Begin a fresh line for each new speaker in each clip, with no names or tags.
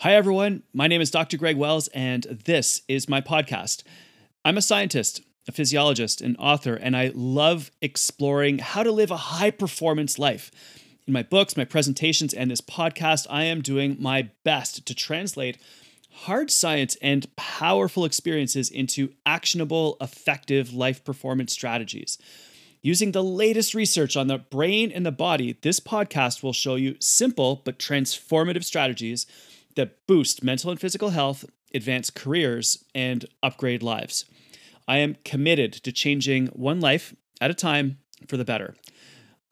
Hi, everyone. My name is Dr. Greg Wells, and this is my podcast. I'm a scientist, a physiologist, an author, and I love exploring how to live a high performance life. In my books, my presentations, and this podcast, I am doing my best to translate hard science and powerful experiences into actionable, effective life performance strategies. Using the latest research on the brain and the body, this podcast will show you simple but transformative strategies that boost mental and physical health, advance careers, and upgrade lives. I am committed to changing one life at a time for the better.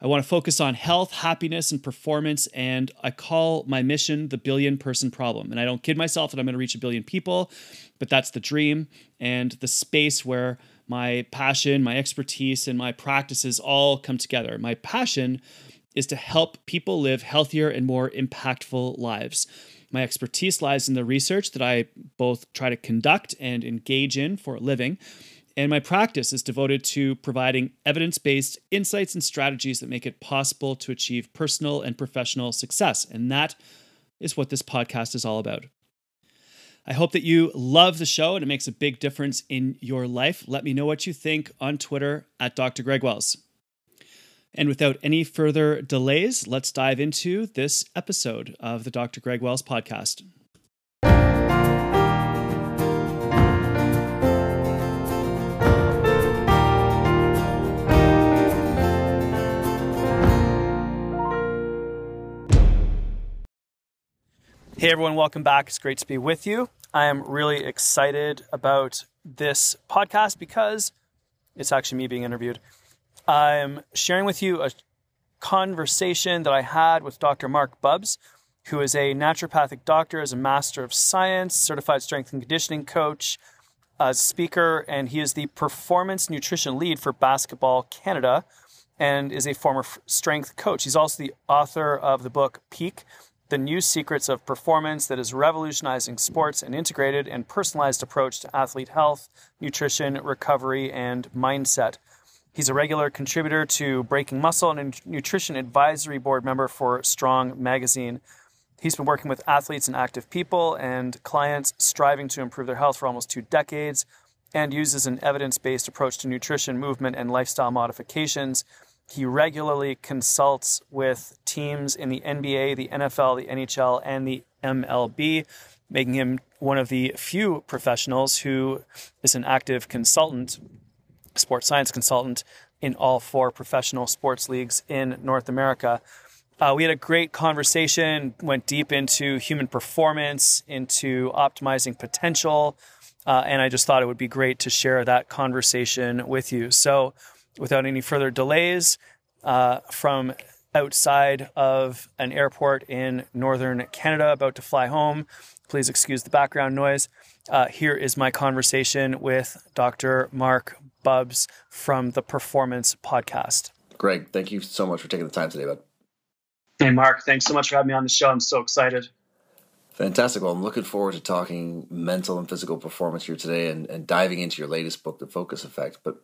I want to focus on health, happiness, and performance, and I call my mission the billion person problem. And I don't kid myself that I'm going to reach a billion people, but that's the dream and the space where my passion, my expertise, and my practices all come together. My passion is to help people live healthier and more impactful lives. My expertise lies in the research that I both try to conduct and engage in for a living. And my practice is devoted to providing evidence based insights and strategies that make it possible to achieve personal and professional success. And that is what this podcast is all about. I hope that you love the show and it makes a big difference in your life. Let me know what you think on Twitter at Dr. Greg Wells. And without any further delays, let's dive into this episode of the Dr. Greg Wells podcast. Hey everyone, welcome back. It's great to be with you. I am really excited about this podcast because it's actually me being interviewed. I'm sharing with you a conversation that I had with Dr. Marc Bubbs, who is a naturopathic doctor, is a master of science, certified strength and conditioning coach, a speaker, and he is the performance nutrition lead for Basketball Canada and is a former strength coach. He's also the author of the book Peak The New Secrets of Performance that is revolutionizing sports and integrated and personalized approach to athlete health, nutrition, recovery, and mindset. He's a regular contributor to Breaking Muscle and a nutrition advisory board member for Strong Magazine. He's been working with athletes and active people and clients striving to improve their health for almost two decades and uses an evidence based approach to nutrition, movement, and lifestyle modifications. He regularly consults with teams in the NBA, the NFL, the NHL, and the MLB, making him one of the few professionals who is an active consultant sports science consultant in all four professional sports leagues in North America. Uh, we had a great conversation, went deep into human performance, into optimizing potential, uh, and I just thought it would be great to share that conversation with you. So, without any further delays, uh, from outside of an airport in northern Canada, about to fly home, please excuse the background noise. Uh, here is my conversation with Dr. Marc Bubbs from the Performance Podcast.
Greg, thank you so much for taking the time today, bud.
Hey, Marc, thanks so much for having me on the show. I'm so excited.
Fantastic. Well, I'm looking forward to talking mental and physical performance here today and, and diving into your latest book, The Focus Effect. But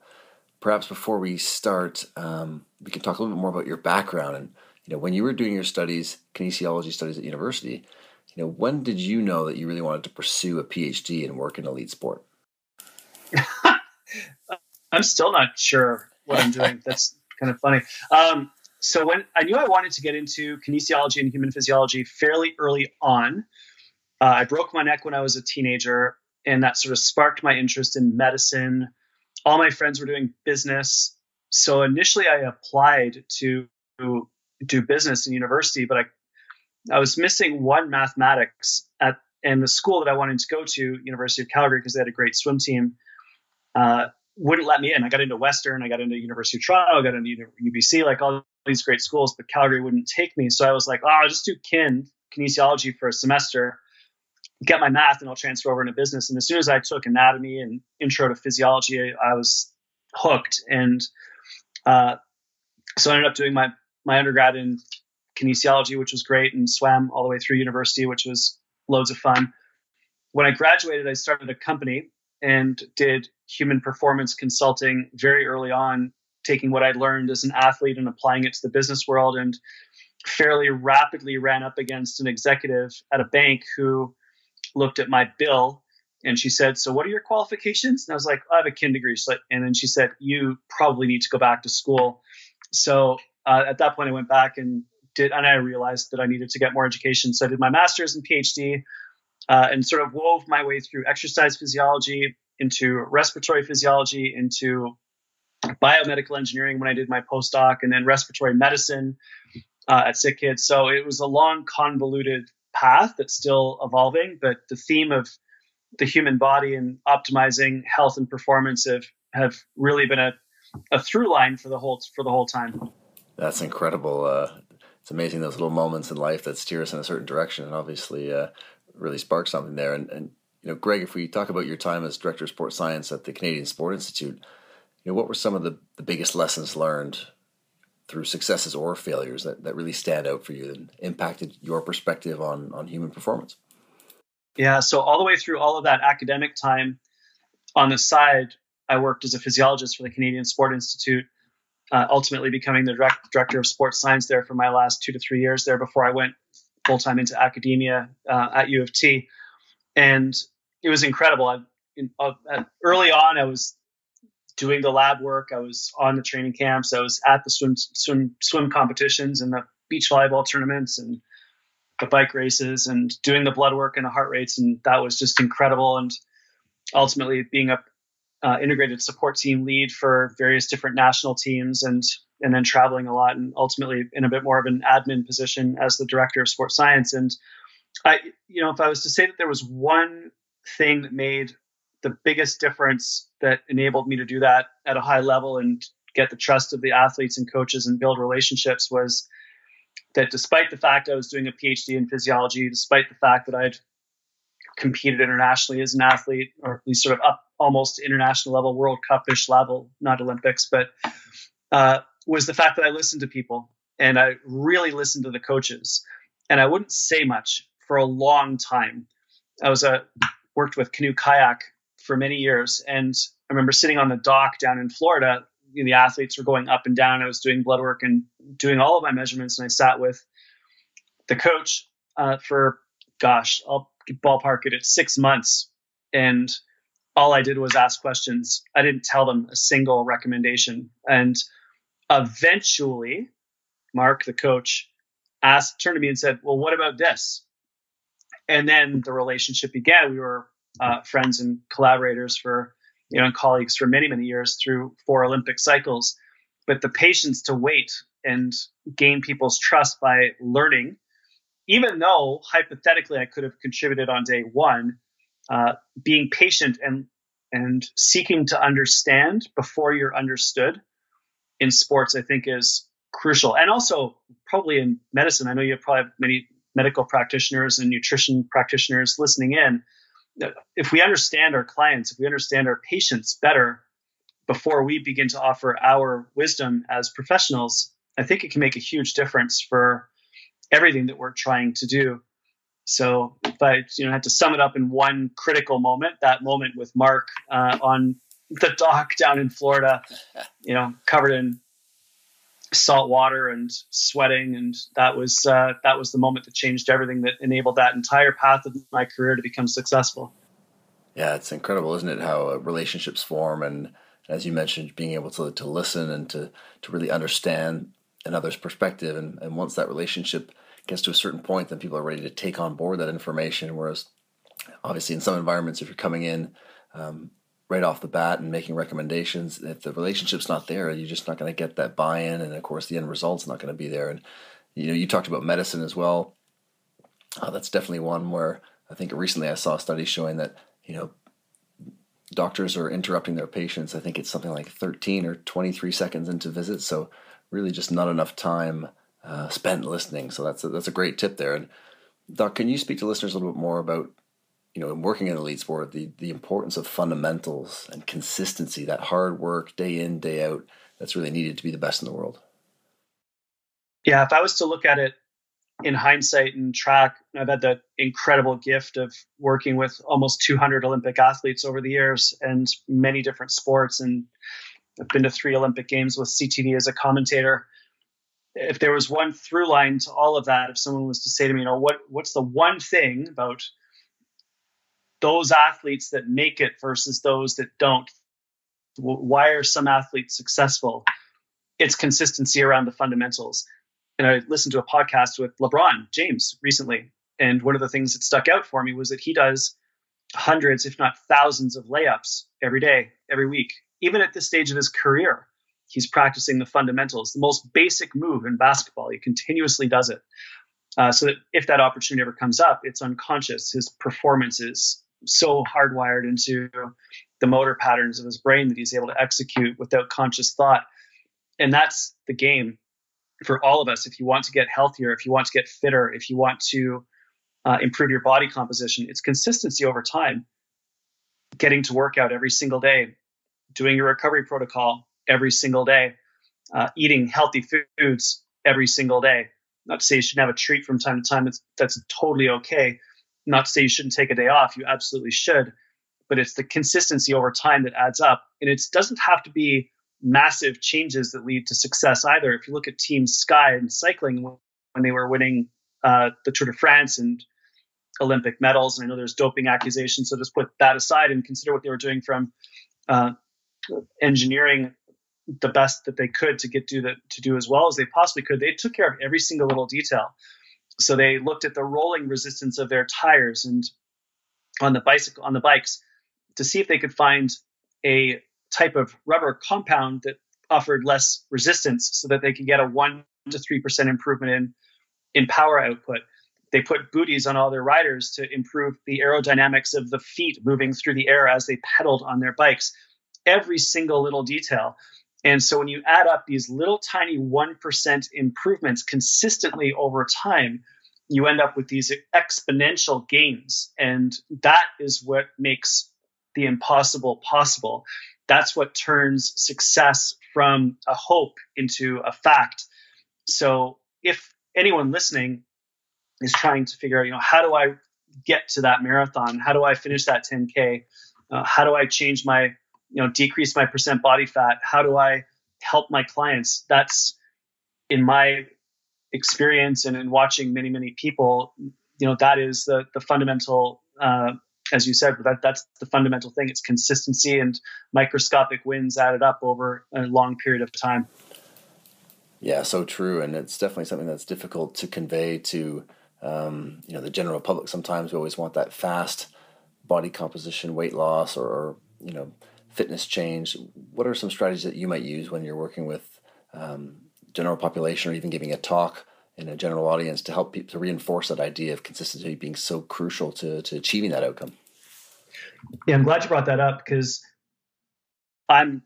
perhaps before we start, um, we can talk a little bit more about your background and you know when you were doing your studies, kinesiology studies at university. You know, when did you know that you really wanted to pursue a PhD and work in elite sport?
I'm still not sure what I'm doing. That's kind of funny. Um, so when I knew I wanted to get into kinesiology and human physiology fairly early on, uh, I broke my neck when I was a teenager, and that sort of sparked my interest in medicine. All my friends were doing business, so initially I applied to do business in university, but I I was missing one mathematics at and the school that I wanted to go to, University of Calgary, because they had a great swim team. Uh, wouldn't let me in. I got into Western, I got into University of Toronto, I got into UBC, like all these great schools, but Calgary wouldn't take me. So I was like, oh, I'll just do kin kinesiology for a semester, get my math, and I'll transfer over into business. And as soon as I took anatomy and intro to physiology, I, was hooked. And uh, so I ended up doing my my undergrad in kinesiology, which was great, and swam all the way through university, which was loads of fun. When I graduated, I started a company and did human performance consulting very early on, taking what I'd learned as an athlete and applying it to the business world. And fairly rapidly ran up against an executive at a bank who looked at my bill and she said, So, what are your qualifications? And I was like, I have a kin degree. And then she said, You probably need to go back to school. So, uh, at that point, I went back and did, and I realized that I needed to get more education. So, I did my master's and PhD uh, and sort of wove my way through exercise physiology into respiratory physiology, into biomedical engineering when I did my postdoc, and then respiratory medicine uh, at SickKids. So it was a long, convoluted path that's still evolving, but the theme of the human body and optimizing health and performance have have really been a, a through line for the whole for the whole time.
That's incredible. Uh, it's amazing those little moments in life that steer us in a certain direction, and obviously uh, really spark something there. And, and you know, Greg, if we talk about your time as director of sports science at the Canadian Sport Institute, you know, what were some of the, the biggest lessons learned through successes or failures that, that really stand out for you and impacted your perspective on, on human performance?
Yeah, so all the way through all of that academic time, on the side, I worked as a physiologist for the Canadian Sport Institute, uh, ultimately becoming the direct, director of sports science there for my last two to three years there before I went full time into academia uh, at U of T. And it was incredible. I, in, uh, early on, I was doing the lab work. I was on the training camps. I was at the swim swim swim competitions and the beach volleyball tournaments and the bike races and doing the blood work and the heart rates. And that was just incredible. And ultimately being a uh, integrated support team lead for various different national teams and and then traveling a lot and ultimately in a bit more of an admin position as the director of sports science and i you know if i was to say that there was one thing that made the biggest difference that enabled me to do that at a high level and get the trust of the athletes and coaches and build relationships was that despite the fact I was doing a PhD in physiology, despite the fact that I'd competed internationally as an athlete, or at least sort of up almost international level, World Cup-ish level, not Olympics, but uh, was the fact that I listened to people and I really listened to the coaches, and I wouldn't say much for a long time. I was a worked with canoe kayak for many years, and I remember sitting on the dock down in Florida. You know, the athletes were going up and down. I was doing blood work and doing all of my measurements, and I sat with the coach uh, for gosh, I'll ballpark it at six months, and all I did was ask questions. I didn't tell them a single recommendation. And eventually, Mark, the coach, asked, turned to me and said, Well, what about this? And then the relationship began. We were uh, friends and collaborators for, you know, and colleagues for many, many years through four Olympic cycles. But the patience to wait and gain people's trust by learning, even though hypothetically I could have contributed on day one, uh, being patient and and seeking to understand before you're understood in sports, I think is crucial. And also probably in medicine, I know you probably have many medical practitioners and nutrition practitioners listening in. If we understand our clients, if we understand our patients better before we begin to offer our wisdom as professionals, I think it can make a huge difference for everything that we're trying to do. So if I you know had to sum it up in one critical moment, that moment with Mark uh, on the dock down in Florida, you know, covered in salt water and sweating, and that was uh, that was the moment that changed everything, that enabled that entire path of my career to become successful.
Yeah, it's incredible, isn't it? How uh, relationships form, and as you mentioned, being able to to listen and to to really understand another's perspective, and and once that relationship gets to a certain point, then people are ready to take on board that information. Whereas, obviously, in some environments, if you're coming in um, right off the bat and making recommendations, if the relationship's not there, you're just not going to get that buy-in, and of course, the end result's not going to be there. And you know, you talked about medicine as well. Uh, that's definitely one where I think recently I saw a study showing that you know doctors are interrupting their patients. I think it's something like 13 or 23 seconds into visits, so really just not enough time uh, spent listening. So that's a, that's a great tip there. And Doc, can you speak to listeners a little bit more about you know working in elite sport, the the importance of fundamentals and consistency, that hard work day in day out that's really needed to be the best in the world.
Yeah, if I was to look at it in hindsight and track, I've had the incredible gift of working with almost 200 Olympic athletes over the years and many different sports. And I've been to three Olympic Games with CTV as a commentator if there was one through line to all of that, if someone was to say to me, you know, what what's the one thing about those athletes that make it versus those that don't? Why are some athletes successful? It's consistency around the fundamentals. And I listened to a podcast with LeBron James recently, and one of the things that stuck out for me was that he does hundreds, if not thousands, of layups every day, every week, even at this stage of his career he's practicing the fundamentals, the most basic move in basketball. He continuously does it. Uh, so that if that opportunity ever comes up, it's unconscious. His performance is so hardwired into the motor patterns of his brain that he's able to execute without conscious thought. And that's the game for all of us. If you want to get healthier, if you want to get fitter, if you want to uh, improve your body composition, it's consistency over time. Getting to work out every single day, doing your recovery protocol, every single day, uh, eating healthy foods every single day. Not to say you shouldn't have a treat from time to time. It's, that's totally okay. Not to say you shouldn't take a day off. You absolutely should. But it's the consistency over time that adds up. And it doesn't have to be massive changes that lead to success either. If you look at Team Sky and cycling when they were winning uh, the Tour de France and Olympic medals, and I know there's doping accusations, so just put that aside and consider what they were doing from uh, engineering the best that they could to get do the, to do as well as they possibly could. They took care of every single little detail. So they looked at the rolling resistance of their tires and on the bicycle on the bikes to see if they could find a type of rubber compound that offered less resistance so that they could get a 1 to 3% improvement in in power output. They put booties on all their riders to improve the aerodynamics of the feet moving through the air as they pedaled on their bikes. Every single little detail. And so when you add up these little tiny 1% improvements consistently over time, you end up with these exponential gains. And that is what makes the impossible possible. That's what turns success from a hope into a fact. So if anyone listening is trying to figure out, you know, how do I get to that marathon? How do I finish that 10K? Uh, how do I change my you know decrease my percent body fat how do i help my clients? That's in my experience and in watching many many people you know that is the the fundamental uh, as you said that that's the fundamental thing. It's consistency and microscopic wins added up over a long period of time.
Yeah so true. And it's definitely something that's difficult to convey to um, you know the general public. Sometimes we always want that fast body composition weight loss or, or you know fitness change, what are some strategies that you might use when you're working with um, general population or even giving a talk in a general audience to help people to reinforce that idea of consistency being so crucial to, to achieving that outcome?
Yeah, I'm glad you brought that up because I'm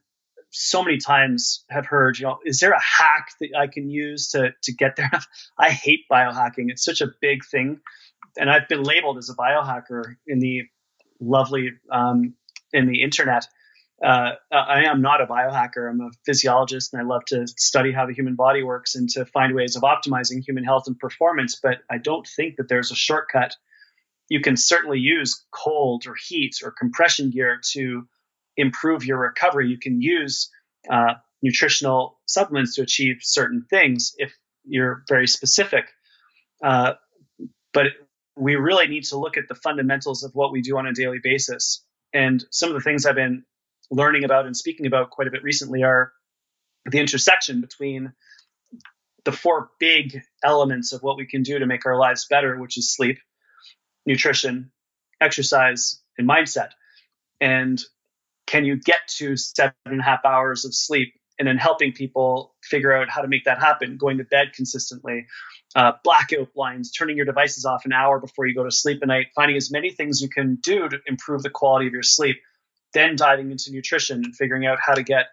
so many times have heard, you know, is there a hack that I can use to to get there? I hate biohacking. It's such a big thing, and I've been labeled as a biohacker in the lovely um, in the internet uh, I am not a biohacker. I'm a physiologist, and I love to study how the human body works and to find ways of optimizing human health and performance. But I don't think that there's a shortcut. You can certainly use cold or heat or compression gear to improve your recovery. You can use uh, nutritional supplements to achieve certain things if you're very specific. Uh, but we really need to look at the fundamentals of what we do on a daily basis. And some of the things I've been learning about and speaking about quite a bit recently are the intersection between the four big elements of what we can do to make our lives better, which is sleep, nutrition, exercise, and mindset. And can you get to seven and a half hours of sleep and then helping people figure out how to make that happen, going to bed consistently, uh, blackout blinds, turning your devices off an hour before you go to sleep at night, finding as many things you can do to improve the quality of your sleep then diving into nutrition and figuring out how to get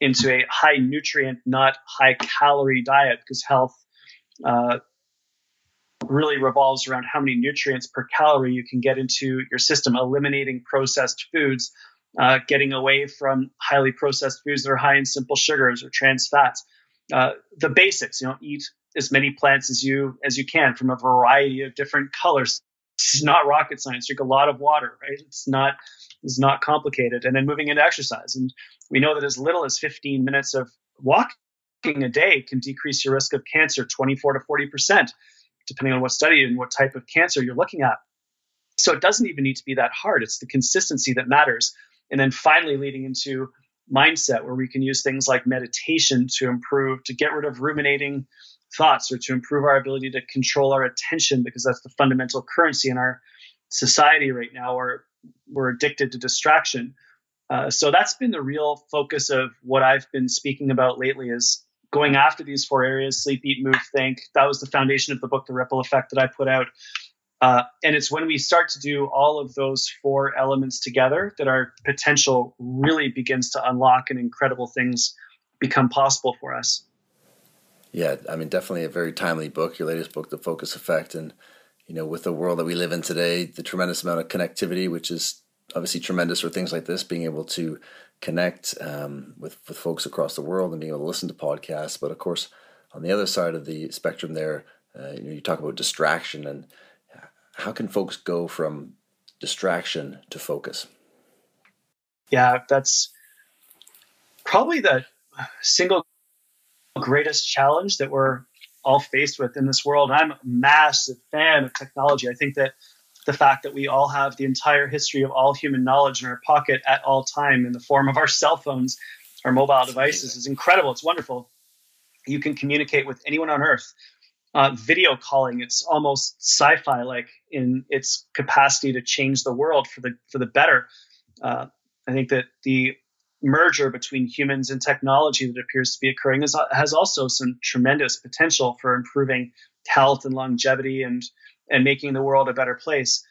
into a high nutrient, not high calorie diet because health uh, really revolves around how many nutrients per calorie you can get into your system, eliminating processed foods, uh, getting away from highly processed foods that are high in simple sugars or trans fats. Uh, the basics, you know, eat as many plants as you as you can from a variety of different colors. It's not rocket science. Drink a lot of water, right? It's not is not complicated. And then moving into exercise. And we know that as little as 15 minutes of walking a day can decrease your risk of cancer 24 to 40%, depending on what study and what type of cancer you're looking at. So it doesn't even need to be that hard. It's the consistency that matters. And then finally, leading into mindset, where we can use things like meditation to improve, to get rid of ruminating thoughts or to improve our ability to control our attention, because that's the fundamental currency in our society right now, where we're addicted to distraction. Uh, so that's been the real focus of what I've been speaking about lately is going after these four areas sleep, eat, move, think. That was the foundation of the book, The Ripple Effect, that I put out. Uh, and it's when we start to do all of those four elements together that our potential really begins to unlock and incredible things become possible for us.
Yeah, I mean, definitely a very timely book, your latest book, The Focus Effect. And, you know, with the world that we live in today, the tremendous amount of connectivity, which is obviously tremendous for things like this, being able to connect um, with, with folks across the world and being able to listen to podcasts. But of course, on the other side of the spectrum there, uh, you know, you talk about distraction and how can folks go from distraction to focus?
Yeah, that's probably the single greatest challenge that we're all faced with in this world. I'm a massive fan of technology. I think that the fact that we all have the entire history of all human knowledge in our pocket at all time in the form of our cell phones, our mobile devices is incredible. It's wonderful. You can communicate with anyone on earth uh, video calling. It's almost sci-fi like in its capacity to change the world for the for the better. Uh, I think that the merger between humans and technology that appears to be occurring is, has also some tremendous potential for improving health and longevity and and making the world a better place.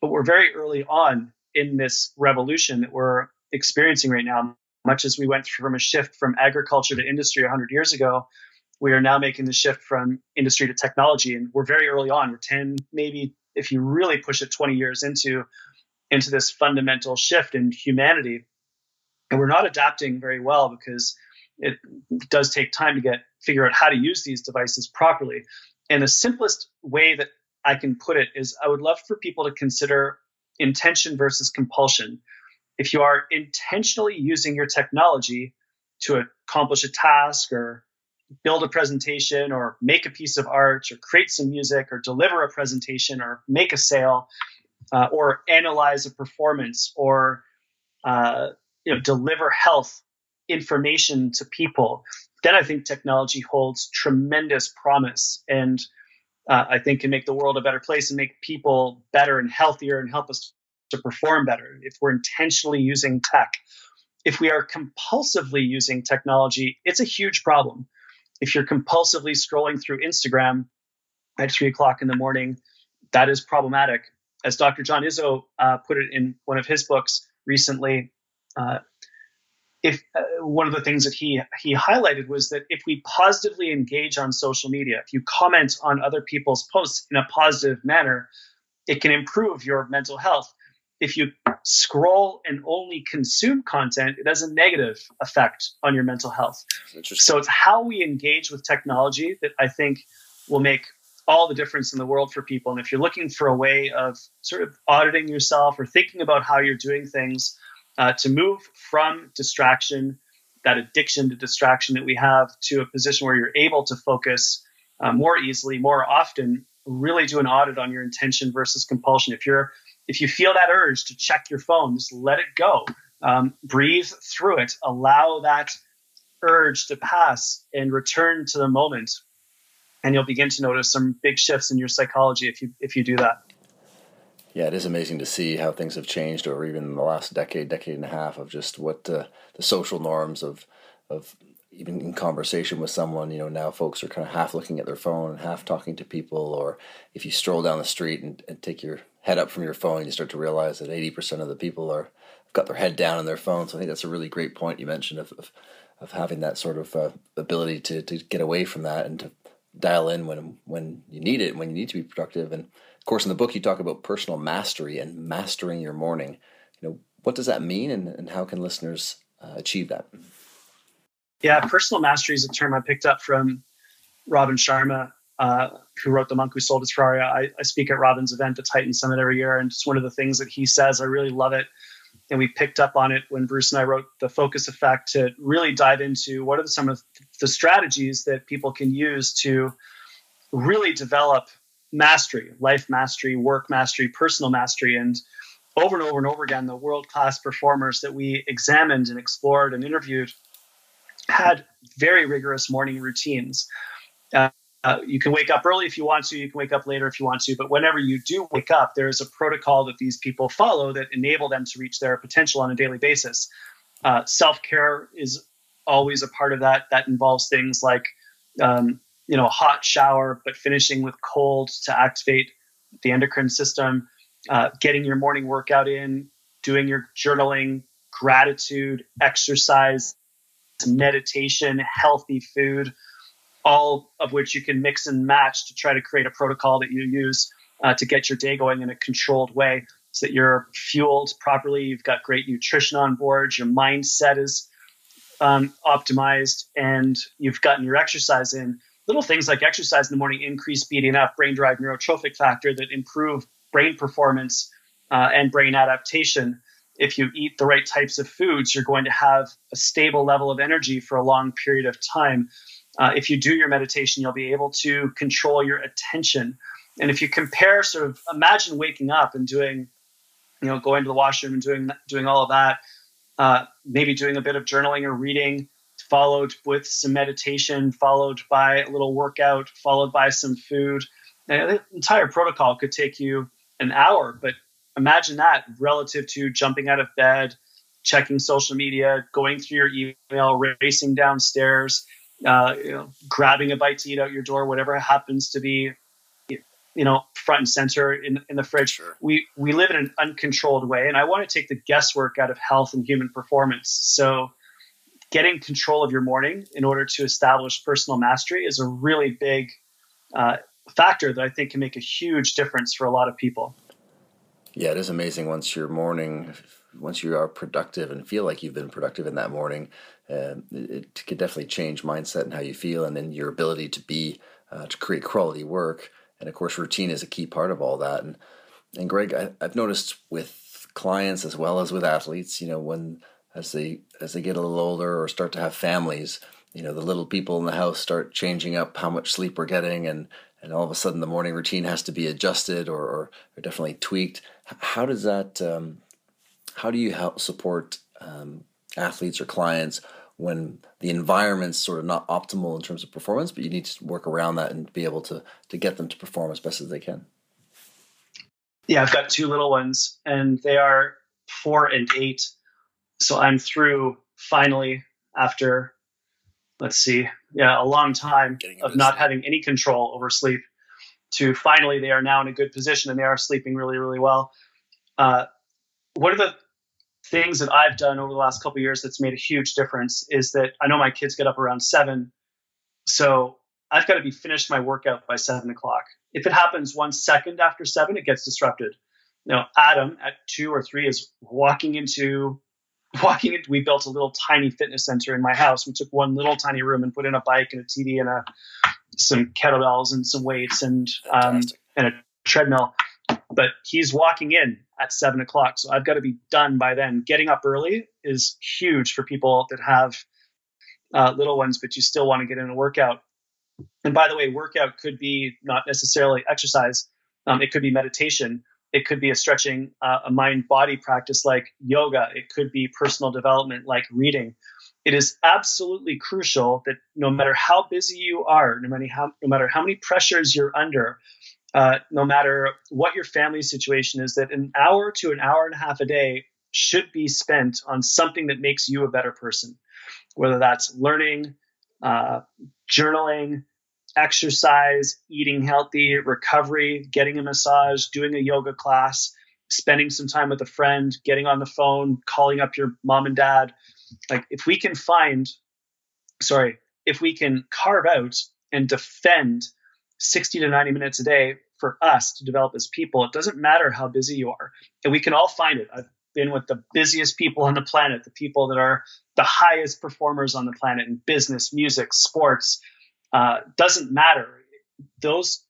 But we're very early on in this revolution that we're experiencing right now. Much as we went from a shift from agriculture to industry 100 years ago, we are now making the shift from industry to technology and we're very early on we're 10 maybe if you really push it 20 years into into this fundamental shift in humanity and we're not adapting very well because it does take time to get figure out how to use these devices properly. And the simplest way that i can put it is i would love for people to consider intention versus compulsion. If you are intentionally using your technology to accomplish a task or build a presentation or make a piece of art or create some music or deliver a presentation or make a sale uh, or analyze a performance or uh, you know deliver health information to people then i think technology holds tremendous promise and uh, i think can make the world a better place and make people better and healthier and help us to perform better if we're intentionally using tech if we are compulsively using technology it's a huge problem if you're compulsively scrolling through Instagram at three o'clock in the morning, that is problematic. As Dr. John Izzo uh, put it in one of his books recently, uh, if uh, one of the things that he he highlighted was that if we positively engage on social media, if you comment on other people's posts in a positive manner, it can improve your mental health if you scroll and only consume content, it has a negative effect on your mental health. So it's how we engage with technology that I think will make all the difference in the world for people. And if you're looking for a way of sort of auditing yourself or thinking about how you're doing things uh, to move from distraction, that addiction to distraction that we have, to a position where you're able to focus uh, more easily, more often, really do an audit on your intention versus compulsion. If you're if you feel that urge to check your phone, just let it go. Um, breathe through it. Allow that urge to pass and return to the moment. And you'll begin to notice some big shifts in your psychology if you if you do that.
Yeah, it is amazing to see how things have changed over even the last decade, decade and a half of just what uh, the social norms of of even in conversation with someone, you know, now folks are kind of half looking at their phone and half talking to people. Or if you stroll down the street and, and take your head up from your phone, you start to realize that 80% of the people are got their head down on their phone. So I think that's a really great point you mentioned of, of, of having that sort of uh, ability to, to get away from that and to dial in when, when you need it, when you need to be productive. And course, in the book, you talk about personal mastery and mastering your morning. You know, what does that mean and, and how can listeners uh, achieve that?
Yeah, personal mastery is a term I picked up from Robin Sharma, uh, who wrote The Monk Who Sold His Ferrari. I, I, speak at Robin's event, the Titan Summit, every year, and it's one of the things that he says. I really love it. and we picked up on it when Bruce and I wrote the Focus Effect to really dive into what are some of the strategies that people can use to really develop mastery, life mastery, work mastery, personal mastery, and over and over and over again, the world class performers that we examined and explored and interviewed had very rigorous morning routines. Uh, uh, you can wake up early if you want to, you can wake up later if you want to, but whenever you do wake up, there is a protocol that these people follow that enable them to reach their potential on a daily basis. Uh, Self care is always a part of that. That involves things like, um, you know, a hot shower, but finishing with cold to activate the endocrine system, uh, getting your morning workout in, doing your journaling, gratitude, exercise, meditation, healthy food all of which you can mix and match to try to create a protocol that you use uh, to get your day going in a controlled way so that you're fueled properly. You've got great nutrition on board. Your mindset is um, optimized and you've gotten your exercise in. Little things like exercise in the morning increase BDNF, brain derived neurotrophic factor, that improve brain performance uh, and brain adaptation. If you eat the right types of foods, you're going to have a stable level of energy for a long period of time. Uh, if you do your meditation, you'll be able to control your attention. And if you compare, sort of, imagine waking up and doing, you know, going to the washroom and doing doing all of that, uh, maybe doing a bit of journaling or reading, followed with some meditation, followed by a little workout, followed by some food. And the entire protocol could take you an hour, but imagine that relative to jumping out of bed, checking social media, going through your email, racing downstairs uh, you know, grabbing a bite to eat out your door, whatever happens to be, you know, front and center in, in the fridge. Sure. We we live in an uncontrolled way, and I want to take the guesswork out of health and human performance. So, getting control of your morning in order to establish personal mastery is a really big uh, factor that I think can make a huge difference for a lot of people.
Yeah, it is amazing once your morning, once you are productive and feel like you've been productive in that morning, uh, it, could definitely change mindset and how you feel, and then your ability to be uh, to create quality work. And of course, routine is a key part of all that. And and Greg, I, I've noticed with clients as well as with athletes, you know, when as they as they get a little older or start to have families, you know, the little people in the house start changing up how much sleep we're getting, and and all of a sudden the morning routine has to be adjusted or, or, or definitely tweaked. How does that? Um, how do you help support um, athletes or clients when the environment's sort of not optimal in terms of performance, but you need to work around that and be able to to get them to perform as best as they can?
Yeah, I've got two little ones, and they are four and eight. So I'm through finally after let's see, yeah, a long time of not sleep. having any control over sleep to finally they are now in a good position and they are sleeping really, really well. Uh, what are the things that I've done over the last couple years that's made a huge difference is that I know my kids get up around seven. So I've got to be finished my workout by seven o'clock. If it happens one second after seven, it gets disrupted. You know, Adam at two or three is walking into walking into, we built a little tiny fitness center in my house. We took one little tiny room and put in a bike and a TV and a, some kettlebells and some weights and, um, and a treadmill. But he's walking in at seven o'clock. So I've got to be done by then. Getting up early is huge for people that have uh, little ones, but you still want to get in a workout. And by the way, workout could be not necessarily exercise. Um, it could be meditation. It could be a stretching, uh, a mind body practice like yoga. It could be personal development like reading. It is absolutely crucial that no matter how busy you are, no matter how, no matter how many pressures you're under, uh, no matter what your family situation is, that an hour to an hour and a half a day should be spent on something that makes you a better person, whether that's learning, uh, journaling, exercise, eating healthy, recovery, getting a massage, doing a yoga class, spending some time with a friend, getting on the phone, calling up your mom and dad. Like, if we can find, sorry, if we can carve out and defend 60 to 90 minutes a day for us to develop as people, it doesn't matter how busy you are. And we can all find it. I've been with the busiest people on the planet, the people that are the highest performers on the planet in business, music, sports, uh, doesn't matter. Those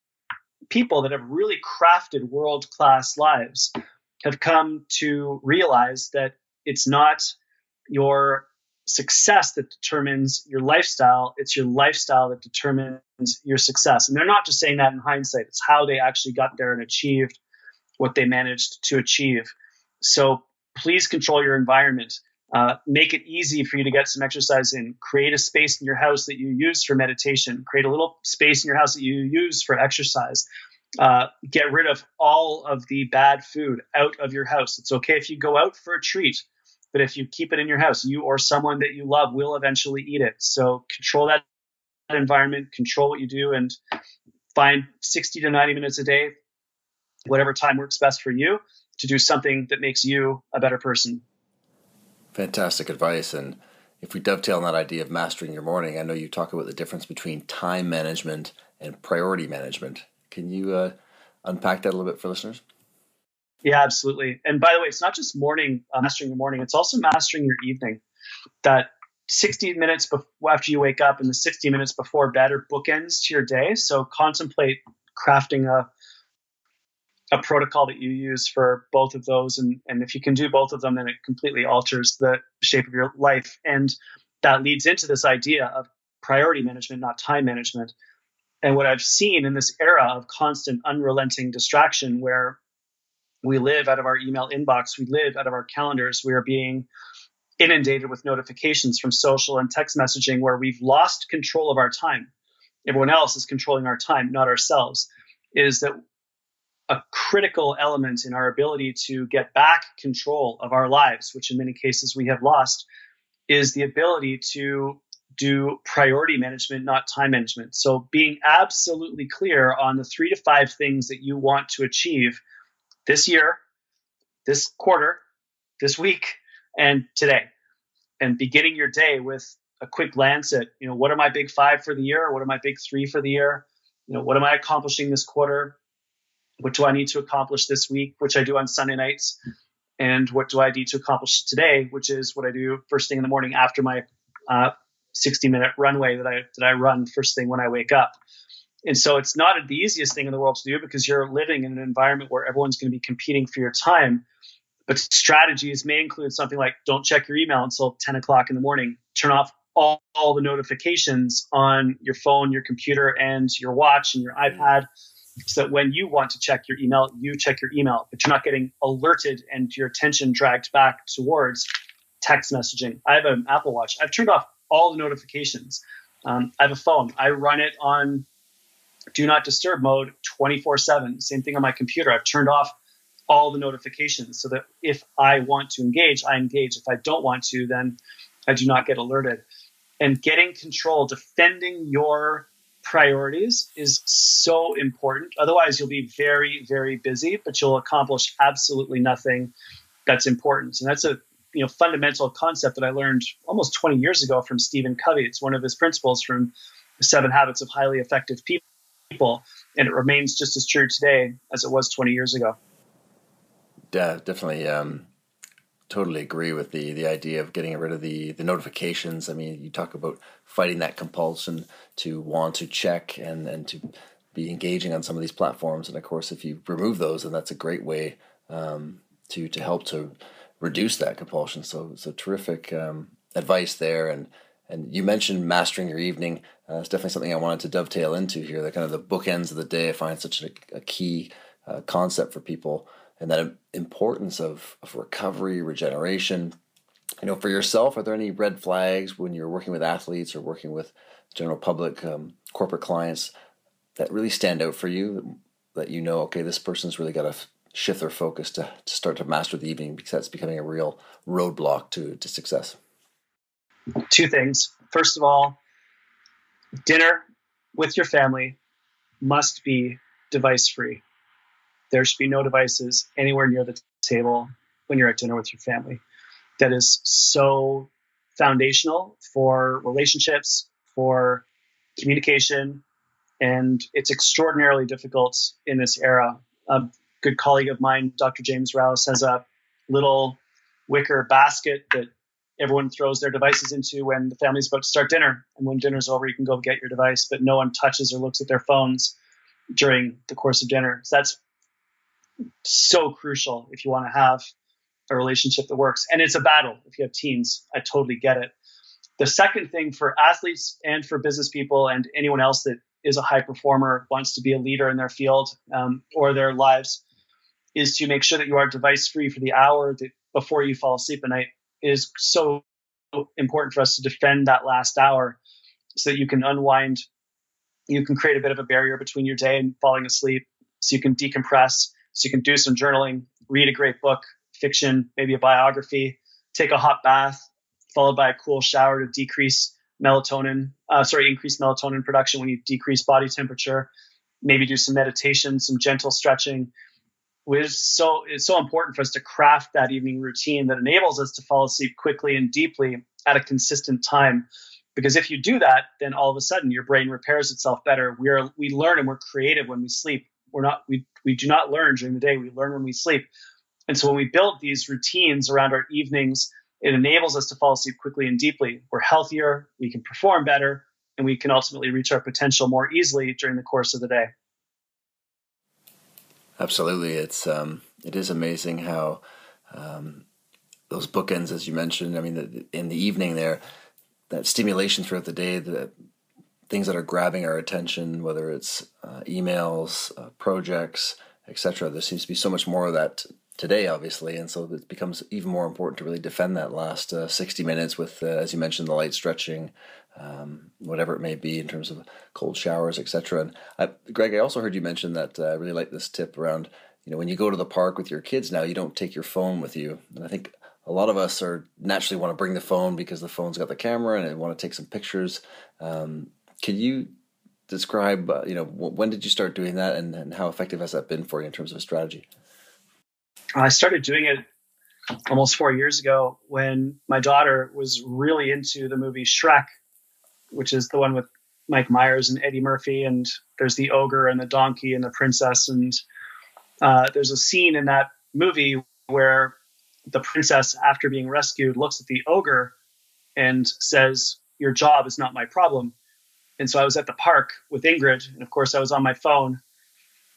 people that have really crafted world class lives have come to realize that it's not your success that determines your lifestyle. It's your lifestyle that determines your success. And they're not just saying that in hindsight, it's how they actually got there and achieved what they managed to achieve. So please control your environment. Uh, make it easy for you to get some exercise in. Create a space in your house that you use for meditation. Create a little space in your house that you use for exercise. Uh, get rid of all of the bad food out of your house. It's okay if you go out for a treat, but if you keep it in your house, you or someone that you love will eventually eat it. So control that environment, control what you do, and find 60 to 90 minutes a day, whatever time works best for you, to do something that makes you a better person.
Fantastic advice. And if we dovetail on that idea of mastering your morning, I know you talk about the difference between time management and priority management. Can you uh, unpack that a little bit for listeners?
Yeah, absolutely. And by the way, it's not just morning, uh, mastering your morning, it's also mastering your evening. That 60 minutes before, after you wake up and the 60 minutes before bed are bookends to your day. So contemplate crafting a a protocol that you use for both of those. And, and if you can do both of them, then it completely alters the shape of your life. And that leads into this idea of priority management, not time management. And what I've seen in this era of constant, unrelenting distraction, where we live out of our email inbox, we live out of our calendars, we are being inundated with notifications from social and text messaging where we've lost control of our time. Everyone else is controlling our time, not ourselves. Is that a critical element in our ability to get back control of our lives, which in many cases we have lost, is the ability to do priority management, not time management. So being absolutely clear on the three to five things that you want to achieve this year, this quarter, this week, and today. And beginning your day with a quick glance at, you know, what are my big five for the year? What are my big three for the year? You know, what am I accomplishing this quarter? What do I need to accomplish this week, which I do on Sunday nights, and what do I need to accomplish today, which is what I do first thing in the morning after my uh, 60 minute runway that I that I run first thing when I wake up. And so it's not the easiest thing in the world to do because you're living in an environment where everyone's going to be competing for your time. But strategies may include something like don't check your email until 10 o'clock in the morning. Turn off all, all the notifications on your phone, your computer, and your watch and your iPad so that when you want to check your email, you check your email, but you're not getting alerted and your attention dragged back towards text messaging. I have an Apple Watch. I've turned off all the notifications. Um, I have a phone. I run it on do not disturb mode 24 7. Same thing on my computer. I've turned off all the notifications so that if I want to engage, I engage. If I don't want to, then I do not get alerted. And getting control, defending your priorities is so important. Otherwise, you'll be very, very busy, but you'll accomplish absolutely nothing that's important. And that's a you know fundamental concept that I learned almost 20 years ago from Stephen Covey. It's one of his principles from the Seven Habits of Highly Effective People, and it remains just as true today as it was 20 years ago.
Yeah, definitely. Um, totally agree with the the idea of getting rid of the the notifications. I mean, you talk about fighting that compulsion to want to check and and to be engaging on some of these platforms. And of course, if you remove those, then that's a great way um, to to help to reduce that compulsion. So so terrific um, advice there. And and you mentioned mastering your evening. Uh, it's definitely something I wanted to dovetail into here. The kind of the bookends of the day. I find such a, a key uh, concept for people and that importance of, of recovery, regeneration. You know, for yourself, are there any red flags when you're working with athletes or working with general public, um, corporate clients that really stand out for you? That you know, okay, this person's really got to shift their focus to, to start to master the evening because that's becoming a real roadblock to, to success.
Two things. First of all, dinner with your family must be device free. There should be no devices anywhere near the table when you're at dinner with your family. That is so foundational for relationships, for communication, and it's extraordinarily difficult in this era. A good colleague of mine, Dr. James Rouse, has a little wicker basket that everyone throws their devices into when the family's about to start dinner. And when dinner's over, you can go get your device, but no one touches or looks at their phones during the course of dinner. So that's so crucial if you want to have a relationship that works. And it's a battle if you have teens. I totally get it. The second thing for athletes and for business people and anyone else that is a high performer, wants to be a leader in their field um, or their lives, is to make sure that you are device free for the hour that before you fall asleep at night it is so important for us to defend that last hour so that you can unwind you can create a bit of a barrier between your day and falling asleep so you can decompress so you can do some journaling read a great book fiction maybe a biography take a hot bath followed by a cool shower to decrease melatonin uh, sorry increase melatonin production when you decrease body temperature maybe do some meditation some gentle stretching which is so it's so important for us to craft that evening routine that enables us to fall asleep quickly and deeply at a consistent time. Because if you do that, then all of a sudden your brain repairs itself better. We are we learn and we're creative when we sleep. We're not we we do not learn during the day. We learn when we sleep. And so when we build these routines around our evenings, it enables us to fall asleep quickly and deeply. We're healthier, we can perform better, and we can ultimately reach our potential more easily during the course of the day.
Absolutely, it's um, it is amazing how um, those bookends, as you mentioned. I mean, the, in the evening there, that stimulation throughout the day, the things that are grabbing our attention, whether it's uh, emails, uh, projects, etc. There seems to be so much more of that today, obviously, and so it becomes even more important to really defend that last uh, sixty minutes with, uh, as you mentioned, the light stretching, um, whatever it may be in terms of cold showers, etc. And I, Greg, I also heard you mention that uh, I really like this tip around you know when you go to the park with your kids now, you don't take your phone with you, and I think a lot of us are naturally want to bring the phone because the phone's got the camera and want to take some pictures. Um, can you describe uh, you know when did you start doing that and, and how effective has that been for you in terms of a strategy?
I started doing it almost four years ago when my daughter was really into the movie Shrek which is the one with Mike Myers and Eddie Murphy, and there's the ogre and the donkey and the princess, and uh, there's a scene in that movie where the princess, after being rescued, looks at the ogre and says, "Your job is not my problem." And so I was at the park with Ingrid, and of course I was on my phone,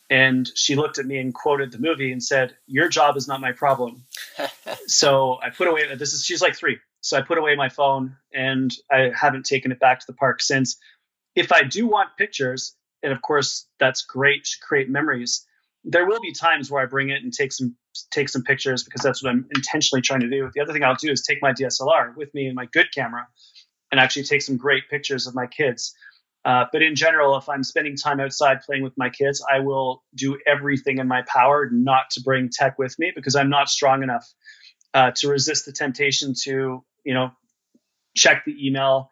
and she looked at me and quoted the movie and said, "Your job is not my problem." so I put away. This is she's like three, so I put away my phone and I haven't taken it back to the park since. If I do want pictures, and of course that's great to create memories, there will be times where I bring it and take some take some pictures because that's what I'm intentionally trying to do. The other thing I'll do is take my DSLR with me and my good camera and actually take some great pictures of my kids. Uh, but in general, if I'm spending time outside playing with my kids, I will do everything in my power not to bring tech with me because I'm not strong enough uh, to resist the temptation to you know, check the email,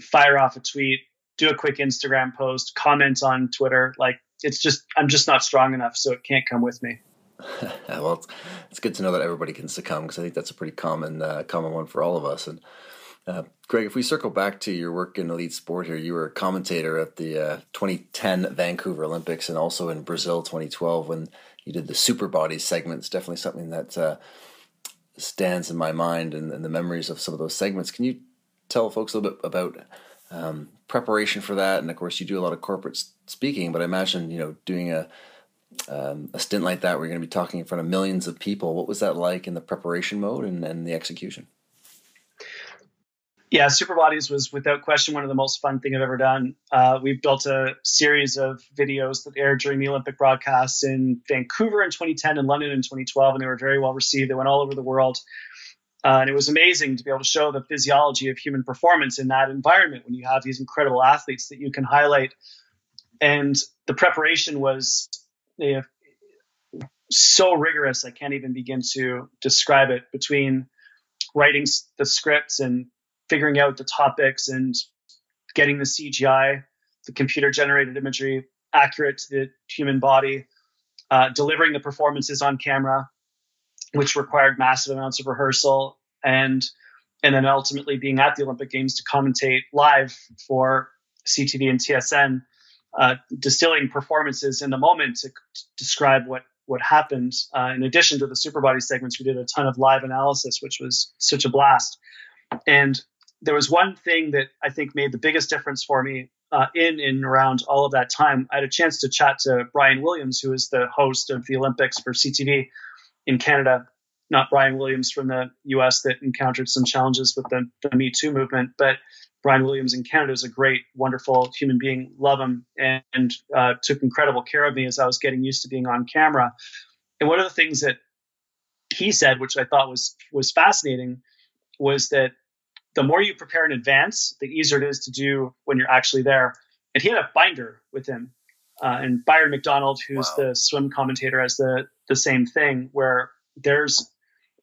fire off a tweet, do a quick Instagram post, comment on Twitter. Like it's just, I'm just not strong enough, so it can't come with me.
well, it's, it's, good to know that everybody can succumb because I think that's a pretty common, uh, common one for all of us. And uh, Greg, if we circle back to your work in elite sport here, you were a commentator at the uh, 2010 Vancouver Olympics and also in Brazil 2012 when you did the super bodies segments. Definitely something that uh, stands in my mind and, and, the memories of some of those segments. Can you tell folks a little bit about um, preparation for that? And of course, you do a lot of corporate speaking, but I imagine you know doing a um, a stint like that where you're going to be talking in front of millions of people. What was that like in the preparation mode and, and the execution?
Yeah, Super Bodies was without question one of the most fun thing I've ever done. Uh, we've built a series of videos that aired during the Olympic broadcasts in Vancouver in 2010 and London in 2012, and they were very well received. They went all over the world. Uh, and it was amazing to be able to show the physiology of human performance in that environment when you have these incredible athletes that you can highlight. And the preparation was you know, so rigorous, I can't even begin to describe it between writing the scripts and figuring out the topics and getting the CGI, the computer generated imagery accurate to the human body, uh, delivering the performances on camera, which required massive amounts of rehearsal, and and then ultimately being at the Olympic Games to commentate live for CTV and TSN, uh, distilling performances in the moment to, to describe what what happened. Uh, in addition to the Superbody segments, we did a ton of live analysis, which was such a blast. And there was one thing that I think made the biggest difference for me uh, in and around all of that time. I had a chance to chat to Brian Williams, who is the host of the Olympics for CTV in Canada. not Brian Williams from the U.S. that encountered some challenges with the, the Me Too movement, but Brian Williams in Canada is a great, wonderful human being. Love him and, and uh, took incredible care of me as I was getting used to being on camera. And one of the things that he said, which I thought was was fascinating, was that the more you prepare in advance, the easier it is to do when you're actually there. And he had a binder with him. Uh, and Byron McDonald, who's wow. the swim commentator, has the the same thing where there's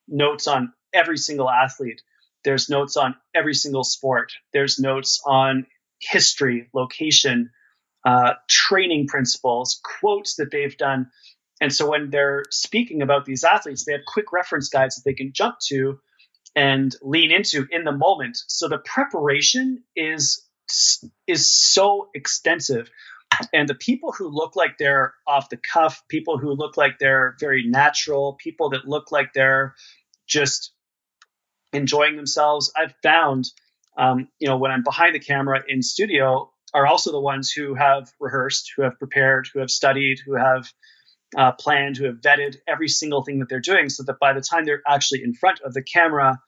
notes on every single athlete. There's notes on every single sport. There's notes on history, location, uh, training principles, quotes that they've done. And so when they're speaking about these athletes, they have quick reference guides that they can jump to and lean into in the moment. So the preparation is is so extensive. And the people who look like they're off the cuff, people who look like they're very natural, people that look like they're just enjoying themselves, I've found, um, you know, when I'm behind the camera in studio, are also the ones who have rehearsed, who have prepared, who have studied, who have uh, planned, who have vetted every single thing that they're doing, so that by the time they're actually in front of the camera,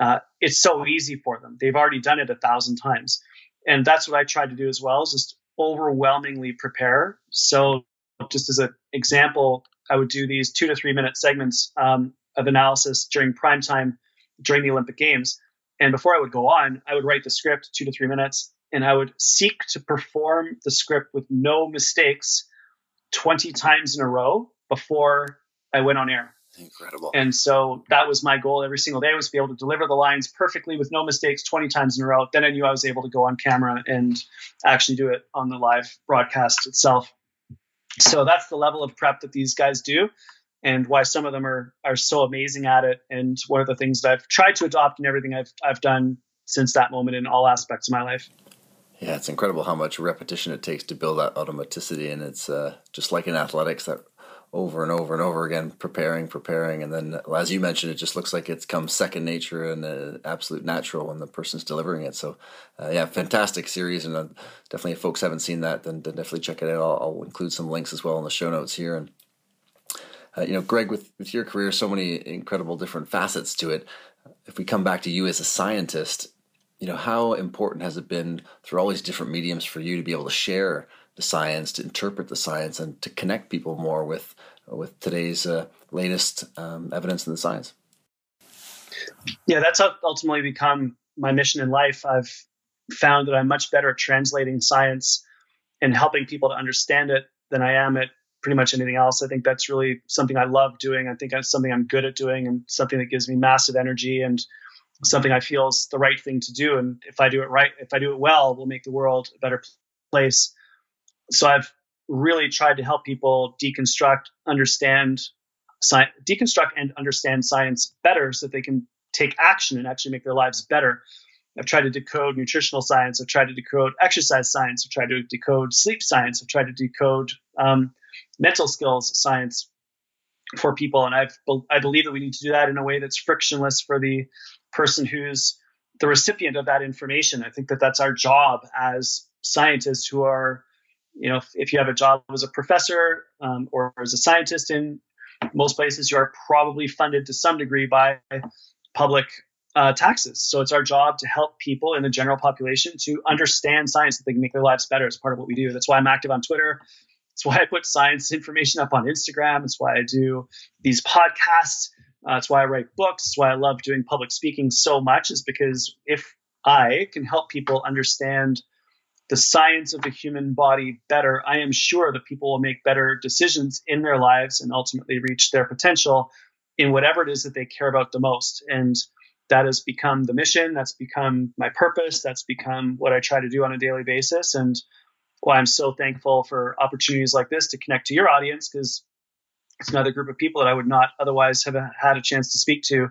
uh, it's so easy for them. They've already done it a thousand times, and that's what I try to do as well. Is just overwhelmingly prepare. So, just as an example, I would do these two to three minute segments um, of analysis during prime time during the Olympic Games. And before I would go on, I would write the script two to three minutes, and I would seek to perform the script with no mistakes 20 times in a row before I went on air.
Incredible.
And so that was my goal every single day was to be able to deliver the lines perfectly with no mistakes 20 times in a row. Then I knew I was able to go on camera and actually do it on the live broadcast itself. So that's the level of prep that these guys do and why some of them are are so amazing at it and one of the things that I've tried to adopt in everything I've I've done since that moment in all aspects of my life.
Yeah, it's incredible how much repetition it takes to build that automaticity, and it's uh, just like in athletics that over and over and over again, preparing, preparing, and then as you mentioned, it just looks like it's come second nature and uh, absolute natural when the person's delivering it. So, uh, yeah, fantastic series, and uh, definitely if folks haven't seen that, then, then definitely check it out. I'll, I'll, include some links as well in the show notes here. And uh, you know, Greg, with with your career, so many incredible different facets to it. If we come back to you as a scientist, you know, how important has it been through all these different mediums for you to be able to share the science, to interpret the science, and to connect people more with with today's uh, latest um, evidence in the science?
Yeah, that's ultimately become my mission in life. I've found that I'm much better at translating science and helping people to understand it than I am at pretty much anything else. I think that's really something I love doing. I think that's something I'm good at doing and something that gives me massive energy and something I feel is the right thing to do. And if I do it right, if I do it well, we'll make the world a better place. So I've really tried to help people deconstruct, understand, science, deconstruct and understand science better so that they can take action and actually make their lives better. I've tried to decode nutritional science. I've tried to decode exercise science. I've tried to decode sleep science. I've tried to decode um, mental skills science for people. And I've, I believe that we need to do that in a way that's frictionless for the person who's the recipient of that information. I think that that's our job as scientists who are, you know, if, if you have a job as a professor um, or as a scientist in most places, you are probably funded to some degree by public uh, taxes. So it's our job to help people in the general population to understand science that they can make their lives better as part of what we do. That's why I'm active on Twitter. That's why I put science information up on Instagram. That's why I do these podcasts. Uh, that's why I write books. That's why I love doing public speaking so much, is because if I can help people understand the science of the human body better, I am sure that people will make better decisions in their lives and ultimately reach their potential in whatever it is that they care about the most. And that has become the mission. That's become my purpose. That's become what I try to do on a daily basis. And why I'm so thankful for opportunities like this to connect to your audience because it's another group of people that I would not otherwise have had a chance to speak to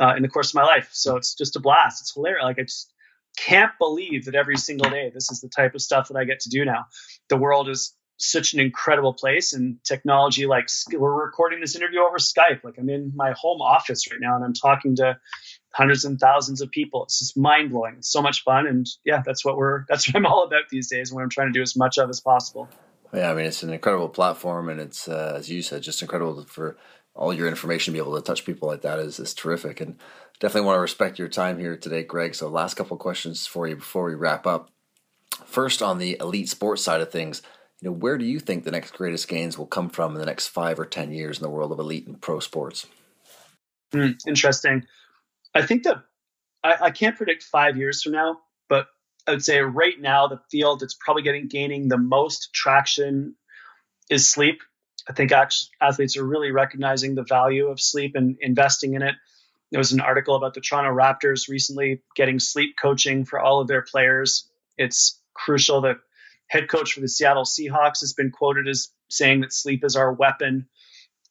uh, in the course of my life. So it's just a blast. It's hilarious. Like I just can't believe that every single day this is the type of stuff that I get to do now. The world is such an incredible place and technology like we're recording this interview over Skype. Like I'm in my home office right now and I'm talking to hundreds and thousands of people. It's just mind blowing. It's so much fun. And yeah, that's what we're, that's what I'm all about these days. And what I'm trying to do as much of as possible.
Yeah, I mean it's an incredible platform, and it's uh, as you said, just incredible for all your information, to be able to touch people like that is is terrific, and definitely want to respect your time here today, Greg. So, last couple questions for you before we wrap up. First, on the elite sports side of things, you know, where do you think the next greatest gains will come from in the next five or ten years in the world of elite and pro sports?
Mm, interesting. I think that I, I can't predict five years from now, I would say right now the field that's probably getting gaining the most traction is sleep. I think athletes are really recognizing the value of sleep and investing in it. There was an article about the Toronto Raptors recently getting sleep coaching for all of their players. It's crucial. The head coach for the Seattle Seahawks has been quoted as saying that sleep is our weapon.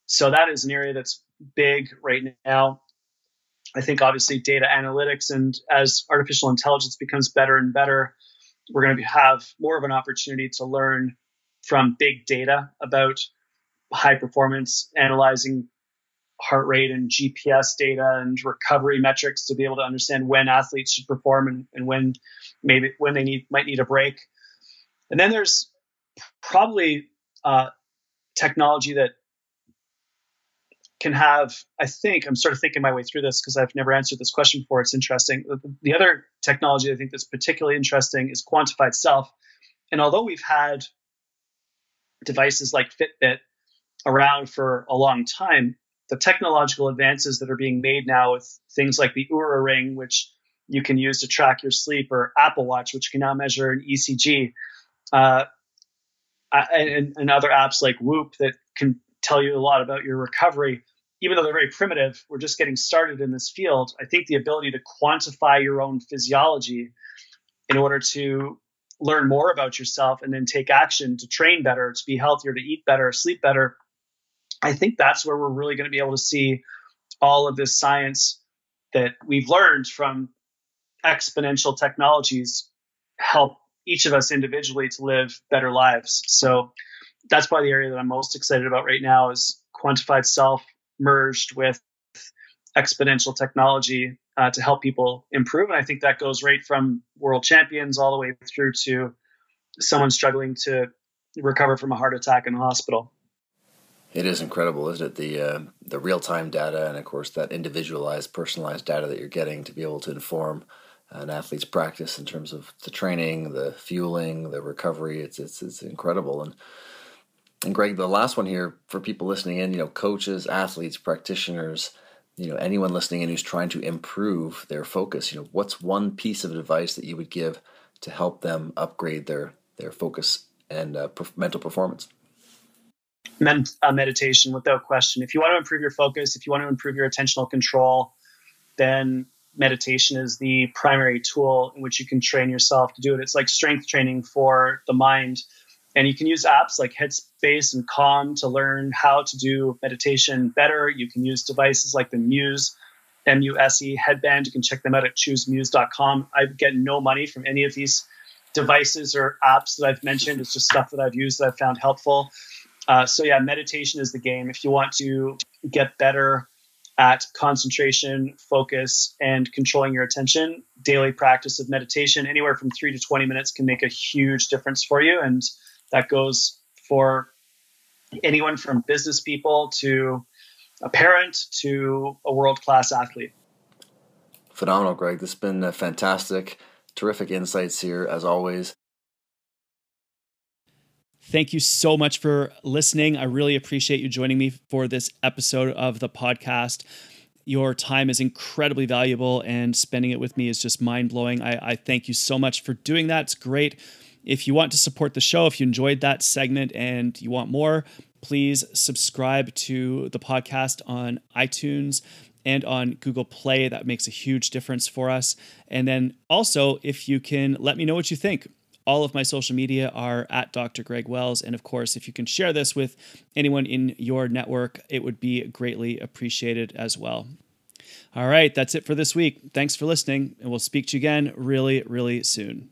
So that is an area that's big right now. I think obviously data analytics and as artificial intelligence becomes better and better, we're going to have more of an opportunity to learn from big data about high performance, analyzing heart rate and GPS data and recovery metrics to be able to understand when athletes should perform and, and when maybe when they need might need a break. And then there's probably uh, technology that can have, I think, I'm sort of thinking my way through this because I've never answered this question before. It's interesting. The other technology I think that's particularly interesting is quantified self. And although we've had devices like Fitbit around for a long time, the technological advances that are being made now with things like the Oura Ring, which you can use to track your sleep, or Apple Watch, which can now measure an ECG, uh, and, and other apps like Whoop that can tell you a lot about your recovery. Even though they're very primitive, we're just getting started in this field. I think the ability to quantify your own physiology in order to learn more about yourself and then take action to train better, to be healthier, to eat better, sleep better. I think that's where we're really going to be able to see all of this science that we've learned from exponential technologies help each of us individually to live better lives. So that's probably the area that I'm most excited about right now is quantified self merged with exponential technology uh, to help people improve. And I think that goes right from world champions all the way through to someone struggling to recover from a heart attack in the hospital.
It is incredible, isn't it? The uh, the real time data and of course that individualized, personalized data that you're getting to be able to inform an athlete's practice in terms of the training, the fueling, the recovery. It's it's it's incredible. And and Greg, the last one here for people listening in, you know, coaches, athletes, practitioners, you know, anyone listening in who's trying to improve their focus, you know, what's one piece of advice that you would give to help them upgrade their their focus and uh, mental performance?
Uh, meditation, without question. If you want to improve your focus, if you want to improve your attentional control, then meditation is the primary tool in which you can train yourself to do it. It's like strength training for the mind. And you can use apps like Headspace and Calm to learn how to do meditation better. You can use devices like the Muse, M U S E headband. You can check them out at choosemuse.com. I get no money from any of these devices or apps that I've mentioned. It's just stuff that I've used that I've found helpful. Uh, so, yeah, meditation is the game. If you want to get better at concentration, focus, and controlling your attention, daily practice of meditation, anywhere from three to 20 minutes, can make a huge difference for you. And that goes for anyone from business people to a parent to a world class athlete.
Phenomenal, Greg. This has been uh, fantastic. Terrific insights here, as always.
Thank you so much for listening. I really appreciate you joining me for this episode of the podcast. Your time is incredibly valuable, and spending it with me is just mind blowing. I, I thank you so much for doing that. It's great if you want to support the show, if you enjoyed that segment and you want more, please subscribe to the podcast on iTunes and on Google Play. That makes a huge difference for us. And then also, if you can let me know what you think. All of my social media are at Dr. Greg Wells. And of course, if you can share this with anyone in your network, it would be greatly appreciated as well. All right, that's it for this week. Thanks for listening, and we'll speak to you again really, really soon.